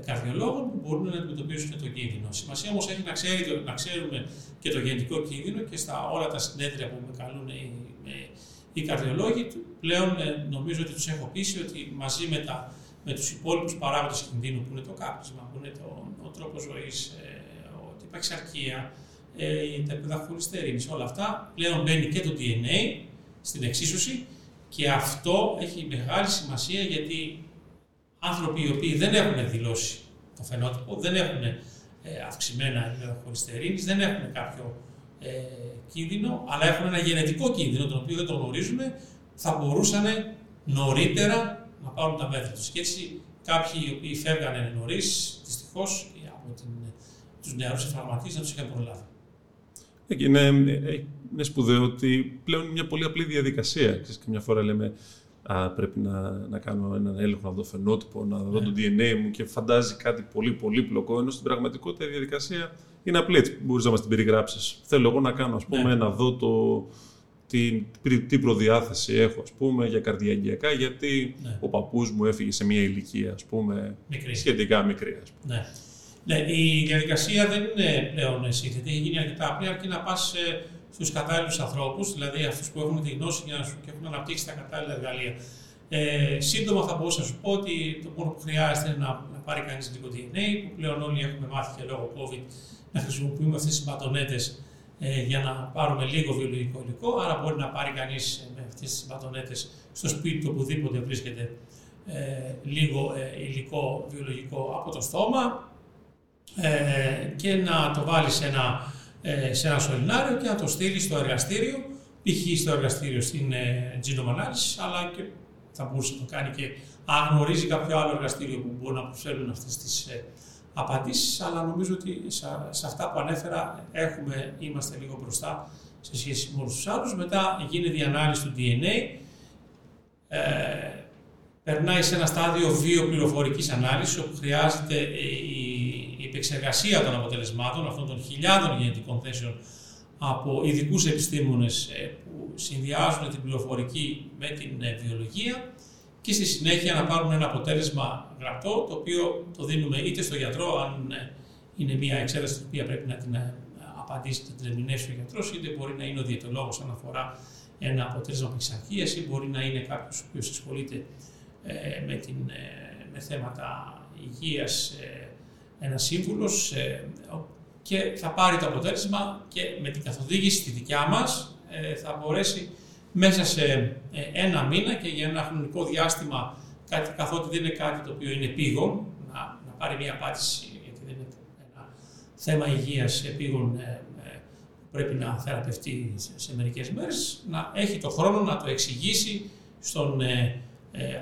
B: καρδιολόγων που μπορούν να αντιμετωπίσουν και τον κίνδυνο. Σημασία όμως έχει να, ξέρει, το- να ξέρουμε και το γενικό κίνδυνο και στα όλα τα συνέδρια που με καλούν οι, με- οι καρδιολόγοι του, πλέον ε, νομίζω ότι τους έχω πείσει ότι μαζί με, τα, με τους υπόλοιπους παράγοντες κινδύνου που είναι το κάπνισμα, που είναι το, ο τρόπος ζωής, ε, ότι υπάρχει αρκεία, ε, τα επίπεδα χολυστερίνης, όλα αυτά, πλέον μπαίνει και το DNA στην εξίσωση και αυτό έχει μεγάλη σημασία γιατί άνθρωποι οι οποίοι δεν έχουν δηλώσει το φαινότυπο, δεν έχουν ε, αυξημένα επίπεδα χολυστερίνης, δεν έχουν κάποιο ε, κίνδυνο, αλλά έχουν ένα γενετικό κίνδυνο, τον οποίο δεν το γνωρίζουμε, θα μπορούσαν νωρίτερα να πάρουν τα μέτρα τους. Και έτσι κάποιοι οι οποίοι φεύγανε νωρίς, δυστυχώς από την, τους νεαρούς εφαρματίες να τους είχαν προλάβει.
A: Είναι, είναι σπουδαίο ότι πλέον είναι μια πολύ απλή διαδικασία. Ξέρεις, καμιά φορά λέμε α, πρέπει να, να κάνω έναν έλεγχο, να δω φαινότυπο, να δω ναι. το DNA μου και φαντάζει κάτι πολύ πολύπλοκο, ενώ στην πραγματικότητα η διαδικασία είναι απλή. Έτσι, μπορείς να μας την περιγράψεις. Θέλω εγώ να κάνω, ας πούμε, ναι. να δω το, τι, τι προδιάθεση έχω, ας πούμε, για καρδιαγγειακά, γιατί ναι. ο παππούς μου έφυγε σε μια ηλικία, ας πούμε, μικρή. σχετικά μικρή. Ας πούμε.
B: Ναι. Ναι, η διαδικασία δεν είναι πλέον σύνθετη, έχει γίνει αρκετά απλή, αρκεί να πας στους κατάλληλους ανθρώπους, δηλαδή αυτούς που έχουν τη γνώση και έχουν αναπτύξει τα κατάλληλα εργαλεία. Ε, σύντομα θα μπορούσα να σου πω ότι το μόνο που χρειάζεται είναι να, να πάρει κανείς λίγο DNA, που πλέον όλοι έχουμε μάθει και λόγω COVID να χρησιμοποιούμε αυτές τις μπατονέτες ε, για να πάρουμε λίγο βιολογικό υλικό. Άρα μπορεί να πάρει κανείς με αυτές τις μπατονέτες στο σπίτι του οπουδήποτε βρίσκεται ε, λίγο ε, υλικό βιολογικό από το στόμα ε, και να το βάλει σε ένα, ε, σε ένα σωληνάριο και να το στείλει στο εργαστήριο, π.χ. στο εργαστήριο στην ε, genome αλλά και θα μπορούσε να το κάνει και αν γνωρίζει κάποιο άλλο εργαστήριο που μπορεί να προσφέρουν αυτές τις ε, απαντήσεις. Αλλά νομίζω ότι σε, αυτά που ανέφερα έχουμε, είμαστε λίγο μπροστά σε σχέση με όλους τους άλλους. Μετά γίνεται η ανάλυση του DNA. Ε, περνάει σε ένα στάδιο βιοπληροφορικής ανάλυσης, όπου χρειάζεται η επεξεργασία των αποτελεσμάτων αυτών των χιλιάδων γενετικών θέσεων από ειδικούς επιστήμονες ε, που συνδυάζουν την πληροφορική με την ε, βιολογία και στη συνέχεια να πάρουμε ένα αποτέλεσμα γραπτό, το οποίο το δίνουμε είτε στο γιατρό, αν ε, είναι μια εξέταση την οποία πρέπει να την απαντήσει, να την ερμηνεύσει ο γιατρός, είτε μπορεί να είναι ο διαιτολόγος αν αφορά ένα αποτέλεσμα πειξαρχία, ή μπορεί να είναι κάποιος ο οποίος ασχολείται με, την, με θέματα υγείας, ένας σύμβουλος ε, και θα πάρει το αποτέλεσμα και με την καθοδήγηση τη δικιά μας ε, θα μπορέσει μέσα σε ε, ένα μήνα και για ένα χρονικό διάστημα, καθότι δεν είναι κάτι το οποίο είναι επίγον, να, να πάρει μια απάντηση, γιατί δεν είναι ένα θέμα υγείας επίγον που πρέπει να θεραπευτεί σε, σε μερικές μέρες, να έχει το χρόνο να το εξηγήσει στον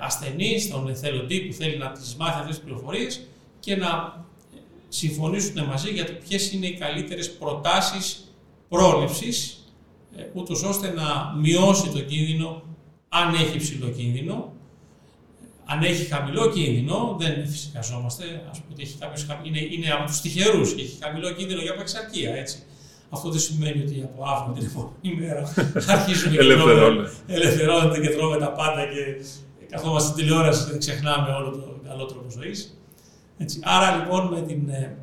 B: ασθενή, στον εθελοντή που θέλει να τις μάθει αυτές τις πληροφορίες και να συμφωνήσουν μαζί για το ποιες είναι οι καλύτερες προτάσεις πρόληψης, ε, ούτως ώστε να μειώσει το κίνδυνο, αν έχει ψηλό κίνδυνο. Αν έχει χαμηλό κίνδυνο, δεν φυσικαζόμαστε. Α πούμε ότι έχει κάποιος, είναι, είναι από τους τυχερούς και έχει χαμηλό κίνδυνο για απεξαρκία. Έτσι. Αυτό δεν σημαίνει ότι από αύριο την επόμενη μέρα αρχίζουν και ελευθερώνονται και τρώμε τα πάντα και καθόμαστε στην τηλεόραση και ξεχνάμε όλο το καλό τρόπο ζωής. Έτσι. Άρα λοιπόν με, την, ε,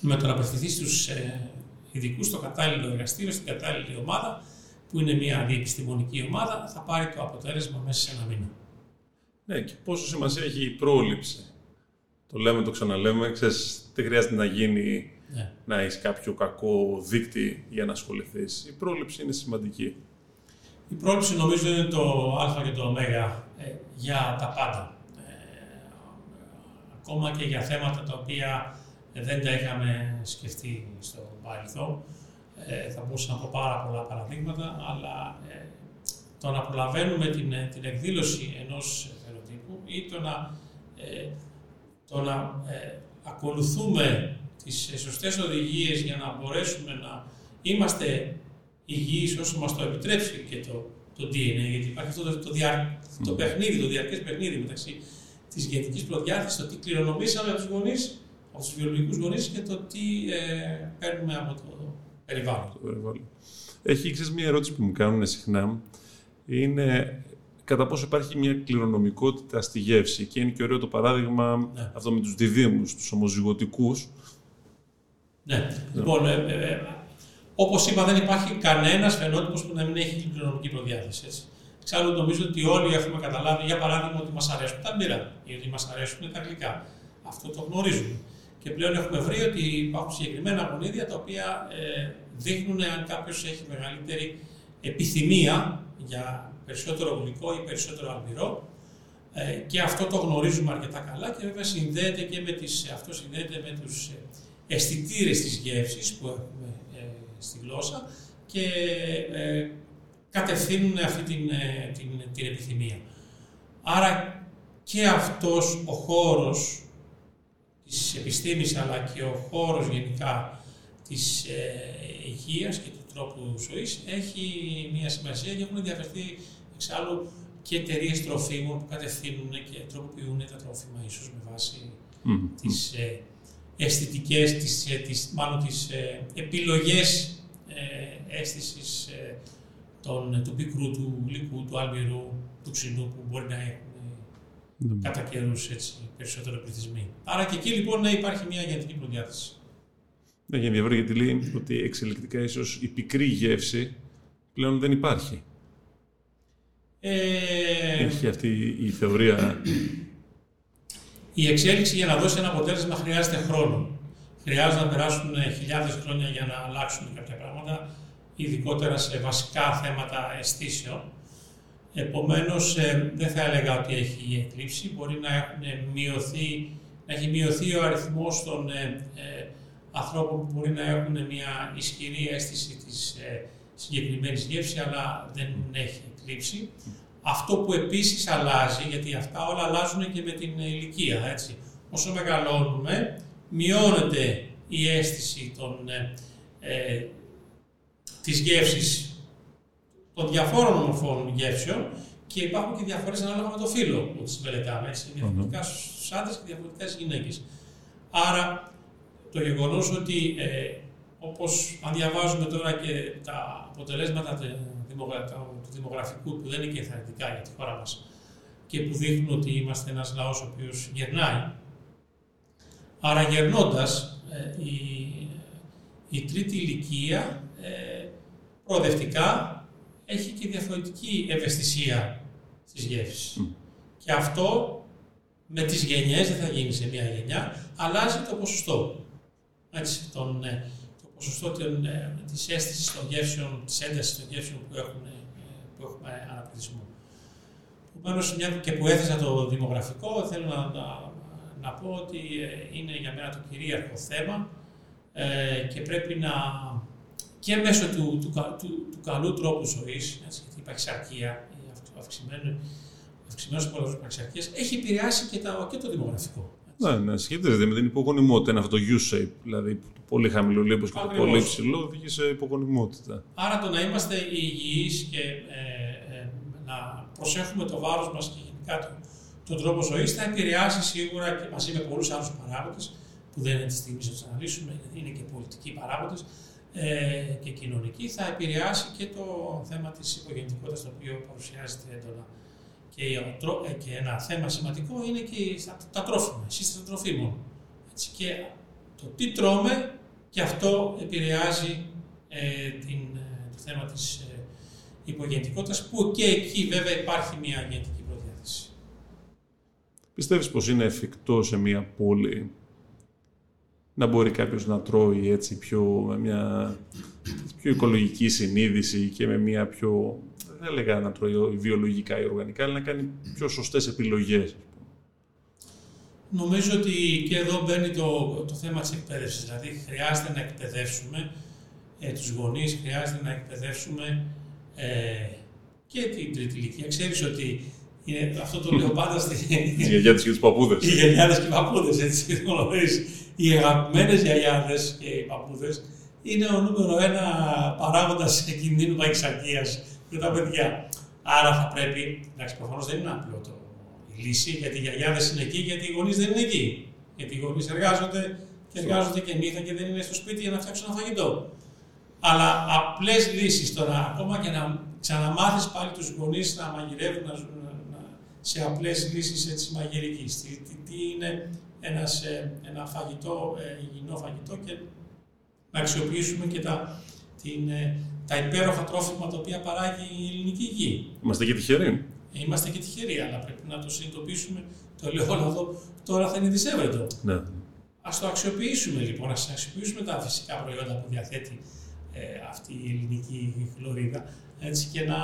B: με το να απευθυνθεί στους ε, ειδικούς στο κατάλληλο εργαστήριο, στην κατάλληλη ομάδα, που είναι μια διεπιστημονική ομάδα, θα πάρει το αποτέλεσμα μέσα σε ένα μήνα.
A: Ναι, και πόσο σημασία έχει η πρόληψη. Το λέμε, το ξαναλέμε, ξέρεις, δεν χρειάζεται να γίνει ναι. να έχεις κάποιο κακό δίκτυ για να ασχοληθείς. Η πρόληψη είναι σημαντική.
B: Η πρόληψη νομίζω είναι το α και το ω ε, για τα πάντα ακόμα και για θέματα τα οποία δεν τα είχαμε σκεφτεί στο παρελθόν. Ε, θα μπορούσα να πω πάρα πολλά παραδείγματα, αλλά ε, το να προλαβαίνουμε την, ε, την εκδήλωση ενός φαινοτύπου ή το να, ε, το να ε, ακολουθούμε τις σωστές οδηγίες για να μπορέσουμε να είμαστε υγιείς όσο μας το επιτρέψει και το, το DNA, γιατί υπάρχει αυτό το, το, το παιχνίδι, το διαρκές παιχνίδι μεταξύ της γενετική προδιάθεση, το τι κληρονομήσαμε από τους γονείς, από τους βιολογικούς γονείς και το τι ε, παίρνουμε από το περιβάλλον.
A: Έχει ξέρεις, μια ερώτηση που μου κάνουν συχνά. Είναι κατά πόσο υπάρχει μια κληρονομικότητα στη γεύση. Και είναι και ωραίο το παράδειγμα ναι. αυτό με τους διδήμου, τους ομοζυγωτικούς.
B: Ναι. ναι. Λοιπόν, ε, ε, ε όπως είπα, δεν υπάρχει κανένας φαινότυπος που να μην έχει κληρονομική προδιάθεση. Έτσι. Εξάλλου νομίζω ότι όλοι έχουμε καταλάβει, για παράδειγμα, ότι μας αρέσουν τα μπύρα ή ότι μας αρέσουν τα γλυκά. Αυτό το γνωρίζουμε. Και πλέον έχουμε βρει ότι υπάρχουν συγκεκριμένα γονίδια τα οποία ε, δείχνουν αν κάποιος έχει μεγαλύτερη επιθυμία για περισσότερο γλυκό ή περισσότερο αλμυρό. Ε, και αυτό το γνωρίζουμε αρκετά καλά και βέβαια συνδέεται και με τις, αυτό συνδέεται με τους ε, αισθητήρες της γεύσης που έχουμε ε, στη γλώσσα και ε, κατευθύνουν αυτή την, ε, την, την επιθυμία. Άρα και αυτός ο χώρος της επιστήμης αλλά και ο χώρος γενικά της ε, υγείας και του τρόπου ζωής έχει μια σημασία και έχουν ενδιαφερθεί εξάλλου και εταιρείες τροφίμων που κατευθύνουν και τροποποιούν τα τρόφιμα ίσως με βάση mm. τις ε, αισθητικές, τις, ε, τις, μάλλον τις ε, επιλογές ε, αίσθησης ε, των, του πικρού, του γλυκού, του αλμυρού, του ξινού που μπορεί να έχουν mm. κατά καιρούς περισσότερο πληθυσμοί. Άρα και εκεί λοιπόν να υπάρχει μια γενική προδιάθεση.
A: Ναι, για ενδιαφέρον γιατί λέει ότι εξελικτικά ίσως η πικρή γεύση πλέον δεν υπάρχει. Ε... Έχει αυτή η θεωρία.
B: Η εξέλιξη για να δώσει ένα αποτέλεσμα χρειάζεται χρόνο. Χρειάζεται να περάσουν χιλιάδες χρόνια για να αλλάξουν κάποια πράγματα, ειδικότερα σε βασικά θέματα αισθήσεων. Επομένως, ε, δεν θα έλεγα ότι έχει εκλείψει. Μπορεί να, έχουν μειωθεί, να έχει μειωθεί ο αριθμός των ε, ε, ανθρώπων που μπορεί να έχουν μια ισχυρή αίσθηση της ε, συγκεκριμένης γεύσης, αλλά δεν έχει εκλείψει. Αυτό που επίσης αλλάζει, γιατί αυτά όλα αλλάζουν και με την ηλικία, έτσι. Όσο μεγαλώνουμε, μειώνεται η αίσθηση των, ε, ε της γεύσης των διαφόρων ομορφών γεύσεων και υπάρχουν και διαφορές ανάλογα με το φύλλο που τις μελετάμε, έτσι. Διαφορετικά στους άντρες και διαφορετικά στις γυναίκες. Άρα, το γεγονός ότι ε, όπως αν διαβάζουμε τώρα και τα αποτελέσματα του δημογραφικού που δεν είναι και ενθαρρυντικά για τη χώρα μας και που δείχνουν ότι είμαστε ένας λαός ο οποίος γερνάει. Άρα γερνώντας, ε, η, η τρίτη ηλικία ε, προοδευτικά έχει και διαφορετική ευαισθησία στις γεύσεις. Και αυτό με τις γενιές, δεν θα γίνει σε μία γενιά, αλλάζει το ποσοστό. Έτσι, τον, ε, ποσοστό των, ε, της αίσθησης των γεύσεων, της έντασης των γεύσεων που, έχουν, ε, που έχουμε αναπτυσσμό. Επομένως, μια και που έθεσα το δημογραφικό, θέλω να, να, να πω ότι ε, είναι για μένα το κυρίαρχο θέμα ε, και πρέπει να και μέσω του, του, του, του καλού τρόπου ζωής, γιατί η παξαρκία, αυξημένος, αυξημένος πολλαπλός παξαρκίας, έχει επηρεάσει και, τα, και το δημογραφικό.
A: Ναι, ναι, σχετίζεται με την υπογονιμότητα. Είναι αυτό το U-shape, δηλαδή το πολύ χαμηλό λίπος και το πολύ ψηλό οδηγεί σε υπογονιμότητα.
B: Άρα το να είμαστε υγιείς και ε, ε, να προσέχουμε το βάρος μας και γενικά τον, τον τρόπο ζωής θα επηρεάσει σίγουρα και μαζί με πολλούς άλλους παράγοντες που δεν είναι τη στιγμή να τους αναλύσουμε, είναι και πολιτικοί παράγοντες ε, και κοινωνικοί, θα επηρεάσει και το θέμα της υπογεννητικότητας το οποίο παρουσιάζεται έντονα και, ε, και ένα θέμα σημαντικό είναι και τα, τα τρόφιμα, η σύσταση των τροφίμων. Έτσι, και το τι τρώμε και αυτό επηρεάζει ε, την, ε, το θέμα της ε, υπογεννητικότητας που και εκεί βέβαια υπάρχει μια γενετική προδιάθεση.
A: Πιστεύεις πως είναι εφικτό σε μια πόλη να μπορεί κάποιος να τρώει έτσι πιο, με μια πιο οικολογική συνείδηση και με μια πιο δεν έλεγα να τρώει βιολογικά ή οργανικά, αλλά να κάνει πιο σωστές επιλογές.
B: Νομίζω ότι και εδώ μπαίνει το, το θέμα της εκπαίδευσης. Δηλαδή, χρειάζεται να εκπαιδεύσουμε ε, τους γονείς, χρειάζεται να εκπαιδεύσουμε ε, και την τρίτη ηλικία. Ξέρεις ότι είναι, αυτό το λέω πάντα
A: στη... Οι γιαγιάδες και τους παππούδες.
B: Οι γιαγιάδες και οι παππούδες, έτσι Οι αγαπημένες γιαγιάδες και οι παππούδες είναι ο νούμερο ένα παράγοντας κινδύνου παγισαρκίας για τα παιδιά. Άρα θα πρέπει, εντάξει, προφανώς δεν είναι απλό το, η λύση, γιατί οι γιαγιάδες είναι εκεί, γιατί οι γονείς δεν είναι εκεί. Γιατί οι γονείς εργάζονται και εργάζονται και νύχτα και δεν είναι στο σπίτι για να φτιάξουν ένα φαγητό. Αλλά απλές λύσεις τώρα, ακόμα και να ξαναμάθεις πάλι τους γονείς να μαγειρεύουν να, να, σε απλές λύσεις μαγειρικής. Τι, τι, τι, είναι ένας, ε, ένα φαγητό, ε, υγιεινό φαγητό και να αξιοποιήσουμε και τα, την, ε, τα υπέροχα τρόφιμα τα οποία παράγει η ελληνική γη.
A: Είμαστε και τυχεροί.
B: Είμαστε και τυχεροί, αλλά πρέπει να το συνειδητοποιήσουμε. Το ελαιόλαδο τώρα θα είναι δισεύρετο.
A: Ναι.
B: Α το αξιοποιήσουμε λοιπόν, ας αξιοποιήσουμε τα φυσικά προϊόντα που διαθέτει ε, αυτή η ελληνική χλωρίδα έτσι, και να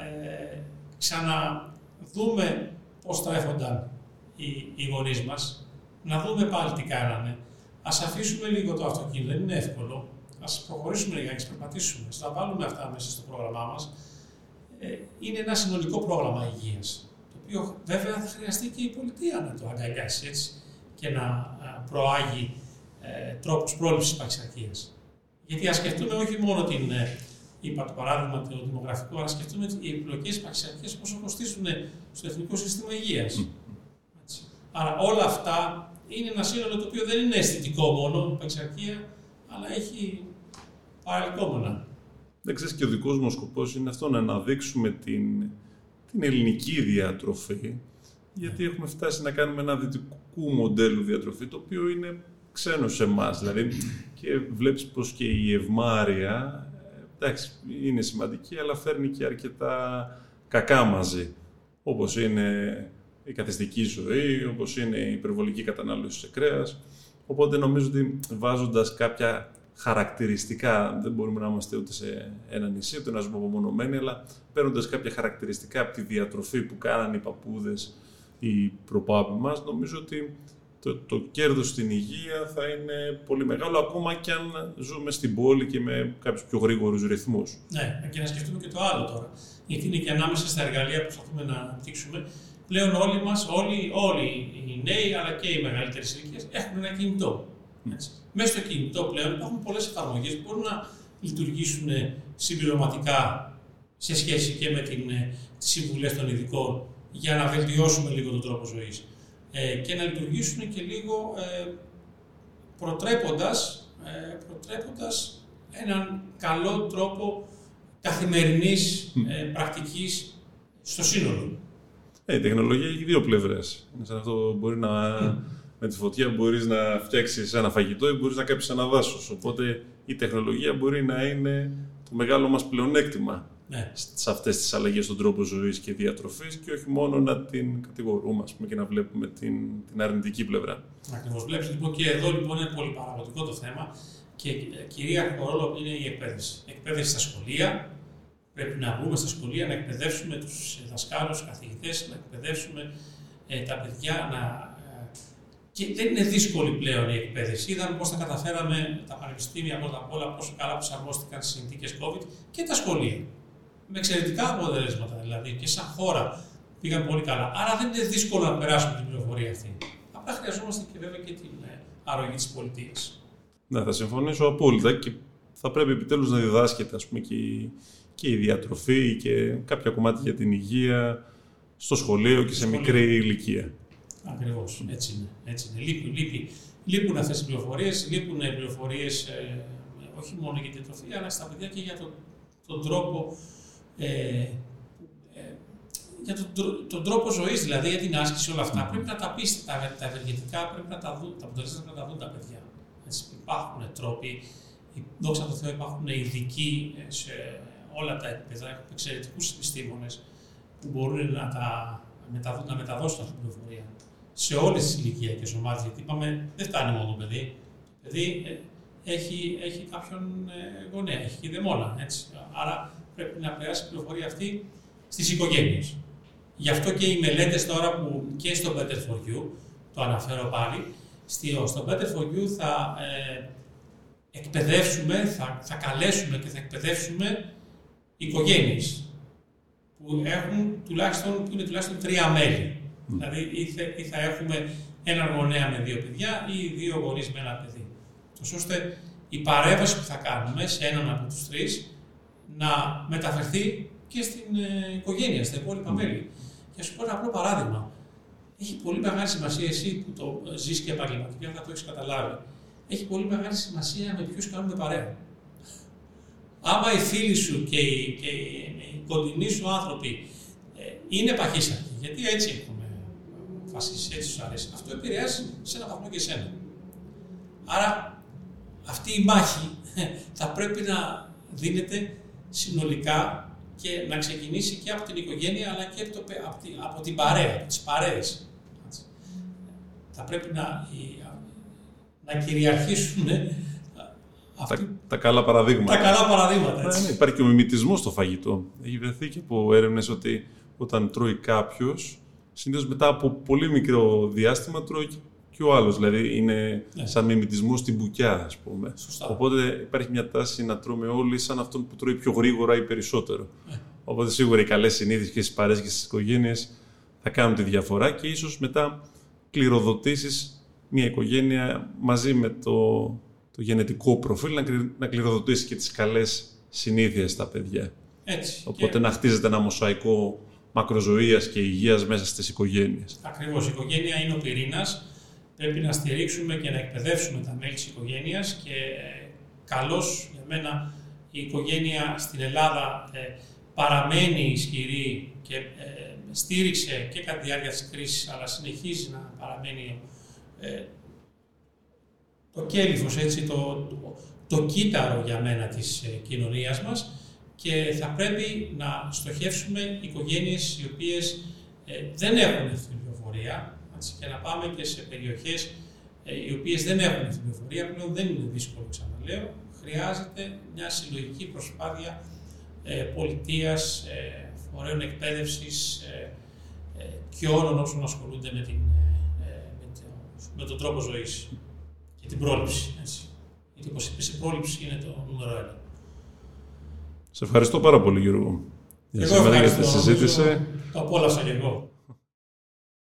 B: ε, ξαναδούμε πώς τρέφονταν οι, οι γονείς μας, να δούμε πάλι τι κάνανε. Ας αφήσουμε λίγο το αυτοκίνητο, δεν είναι εύκολο, ας προχωρήσουμε για να περπατήσουμε, να βάλουμε αυτά μέσα στο πρόγραμμά μας, ε, είναι ένα συνολικό πρόγραμμα υγείας. Το οποίο βέβαια θα χρειαστεί και η πολιτεία να το αγκαλιάσει έτσι και να προάγει ε, τρόπους πρόληψης παξιαρχία. Γιατί ας σκεφτούμε όχι μόνο την, ε, είπα το παράδειγμα το δημογραφικό, αλλά σκεφτούμε οι επιλογές παξιαρχία πόσο κοστίζουν στο Εθνικό Σύστημα Υγείας. Άρα όλα αυτά είναι ένα σύνολο το οποίο δεν είναι αισθητικό μόνο, παξιαρχία, αλλά έχει παρελκόμενα.
A: Δεν ξέρεις και ο δικός μου σκοπός είναι αυτό να αναδείξουμε την, την ελληνική διατροφή, γιατί έχουμε φτάσει να κάνουμε ένα δυτικού μοντέλου διατροφή, το οποίο είναι ξένο σε εμάς. Δηλαδή, και βλέπεις πως και η ευμάρεια, εντάξει, είναι σημαντική, αλλά φέρνει και αρκετά κακά μαζί. Όπως είναι η καθιστική ζωή, όπως είναι η υπερβολική κατανάλωση σε κρέας. Οπότε νομίζω ότι βάζοντας κάποια χαρακτηριστικά, δεν μπορούμε να είμαστε ούτε σε ένα νησί, ούτε να ζούμε απομονωμένοι, αλλά παίρνοντας κάποια χαρακτηριστικά από τη διατροφή που κάνανε οι παππούδες, οι προπάποι μας, νομίζω ότι το, το κέρδος στην υγεία θα είναι πολύ μεγάλο, ακόμα και αν ζούμε στην πόλη και με κάποιους πιο γρήγορους ρυθμούς.
B: Ναι, και να σκεφτούμε και το άλλο τώρα. Γιατί είναι και ανάμεσα στα εργαλεία που προσπαθούμε να αναπτύξουμε, πλέον όλοι μας, όλοι, όλοι οι νέοι αλλά και οι μεγαλύτερες ηλικίες έχουν ένα κινητό. Έτσι. Μέσα στο κινητό πλέον υπάρχουν πολλές εφαρμογές που μπορούν να λειτουργήσουν συμπληρωματικά σε σχέση και με την, ε, τις συμβουλές των ειδικών για να βελτιώσουμε λίγο τον τρόπο ζωής ε, και να λειτουργήσουν και λίγο ε, προτρέποντας, ε, προτρέποντας έναν καλό τρόπο καθημερινής ε, πρακτικής στο σύνολο.
A: Ε, η τεχνολογία έχει δύο πλευρές. σαν αυτό μπορεί να... Με τη φωτιά μπορείς να φτιάξεις ένα φαγητό ή μπορείς να κάψει ένα δάσος. Οπότε η τεχνολογία μπορεί να είναι το μεγάλο μας πλεονέκτημα ναι. σε αυτές τις αλλαγές στον τρόπο ζωής και διατροφής και όχι μόνο να την κατηγορούμε πούμε, και να βλέπουμε την, την αρνητική πλευρά.
B: Ακριβώς. Βλέπεις λοιπόν και εδώ λοιπόν είναι πολύ παραγωγικό το θέμα και κυρίαρχο ρόλο είναι η εκπαίδευση. Εκπαίδευση στα σχολεία. Πρέπει να βγούμε στα σχολεία να εκπαιδεύσουμε τους δασκάλους, καθηγητές, να εκπαιδεύσουμε ε, τα παιδιά να. Ε, και δεν είναι δύσκολη πλέον η εκπαίδευση. Είδαμε πώς τα καταφέραμε τα πανεπιστήμια πρώτα απ' όλα, πόσο καλά προσαρμόστηκαν στις συνθήκες COVID και τα σχολεία με εξαιρετικά αποτελέσματα δηλαδή και σαν χώρα πήγαν πολύ καλά. Άρα δεν είναι δύσκολο να περάσουμε την πληροφορία αυτή. Απλά χρειαζόμαστε και βέβαια και την ε, αρρωγή της πολιτείας.
A: Ναι, θα συμφωνήσω απόλυτα και θα πρέπει επιτέλους να διδάσκεται ας πούμε, και, η, και η διατροφή και κάποια κομμάτια για την υγεία στο σχολείο και σε μικρή ηλικία.
B: Ακριβώς. Έτσι είναι. Έτσι είναι. Λείπει, λείπει. Λείπουν αυτές οι πληροφορίες, λείπουν πληροφορίες ε, όχι μόνο για την διατροφή, αλλά στα παιδιά και για το, τον τρόπο ε, ε, για τον, τον τρόπο ζωής, δηλαδή για την άσκηση, όλα αυτά. Πρέπει να τα πει τα, τα ευεργετικά, πρέπει να τα δουν, τα αποτελέσματα να τα δουν τα παιδιά. Έτσι, υπάρχουν τρόποι, δόξα τω Θεώ, υπάρχουν ειδικοί ε, σε όλα τα επίπεδα, έχουμε εξαιρετικούς επιστήμονες που μπορούν να, τα, μεταδώσουν, να μεταδώσουν αυτή την πληροφορία σε όλες τις ηλικιακές ομάδες. Γιατί είπαμε, δεν φτάνει μόνο το παιδί. Το παιδί ε, έχει, έχει κάποιον ε, γονέα, έχει και δαιμόνα. Έτσι. Άρα πρέπει να περάσει η πληροφορία αυτή στις οικογένειες. Γι' αυτό και οι μελέτες τώρα που και στο Better for You, το αναφέρω πάλι, στο Better for You θα ε, εκπαιδεύσουμε, θα, θα καλέσουμε και θα εκπαιδεύσουμε οικογένειες που, έχουν τουλάχιστον, που είναι τουλάχιστον τρία μέλη. Δηλαδή ή θα, έχουμε έναν γονέα με δύο παιδιά ή δύο γονείς με ένα παιδί. Τόσο ώστε η παρέμβαση που θα κάνουμε σε έναν από τους τρεις να μεταφερθεί και στην ε, οικογένεια, στα υπόλοιπα μέλη. Και σου πω ένα απλό παράδειγμα. Έχει πολύ μεγάλη σημασία εσύ που το ζεις και επαγγελματικά, θα το έχεις καταλάβει. Έχει πολύ μεγάλη σημασία με ποιους κάνουμε παρέα. Άμα οι φίλοι σου και οι, και οι κοντινοί σου άνθρωποι ε, είναι παχύσαρκοι, γιατί έτσι έχουμε φασίσει, έτσι σου αρέσει, αυτό επηρεάζει σε ένα βαθμό και εσένα. Άρα αυτή η μάχη θα πρέπει να δίνεται συνολικά και να ξεκινήσει και από την οικογένεια αλλά και από, το, από, την, από την παρέα, τις παρέες. Θα πρέπει να, να κυριαρχήσουν
A: τα, τα καλά παραδείγματα.
B: Τα καλά παραδείγματα. Έτσι.
A: Ναι, ναι, υπάρχει και ο μιμητισμός στο φαγητό. Έχει βρεθεί και από έρευνες ότι όταν τρώει κάποιος, συνήθως μετά από πολύ μικρό διάστημα τρώει και ο άλλος. Δηλαδή είναι
B: Ναι.
A: σαν μιμητισμός στην μπουκιά, ας πούμε.
B: Σωστά.
A: Οπότε υπάρχει μια τάση να τρώμε όλοι σαν αυτόν που τρώει πιο γρήγορα ή περισσότερο.
B: Ναι.
A: Οπότε σίγουρα οι καλές συνήθειες και στις παρέες και στις οικογένειες θα κάνουν τη διαφορά και ίσως μετά κληροδοτήσεις μια οικογένεια μαζί με το, το γενετικό προφίλ να, κλη- να κληροδοτήσει και τις καλές συνήθειες στα παιδιά.
B: Έτσι.
A: Οπότε να χτίζεται ένα μοσαϊκό μακροζωίας και υγείας μέσα στις οικογένειες.
B: Ακριβώς. Η οικογένεια είναι ο πυρήνας. Πρέπει να στηρίξουμε και να εκπαιδεύσουμε τα μέλη της οικογένειας και ε, καλώς για μένα η οικογένεια στην Ελλάδα ε, παραμένει ισχυρή και ε, στήριξε και κατά τη διάρκεια της κρίσης, αλλά συνεχίζει να παραμένει ε, το κέλυφος, έτσι, το, το, το κύτταρο για μένα της ε, κοινωνίας μας και θα πρέπει να στοχεύσουμε οικογένειες οι οποίες ε, δεν έχουν αυτή την πληροφορία έτσι, και να πάμε και σε περιοχές ε, οι οποίες δεν έχουν αυτή την πληροφορία, πλέον δεν είναι δύσκολο ξαναλέω, χρειάζεται μια συλλογική προσπάθεια ε, πολιτείας, ε, φορέων εκπαίδευσης ε, ε, και όλων όσων ασχολούνται με, την, ε, ε, με, το, με τον τρόπο ζωής και την πρόληψη. Έτσι. Γιατί όπως είπες, η πρόληψη είναι το νούμερο ένα.
A: Σε ευχαριστώ πάρα πολύ Γιώργο για
B: Εγώ
A: σήμερα για τη
B: ευχαριστώ.
A: συζήτηση.
B: Νομίζω Το απόλαυσα και εγώ.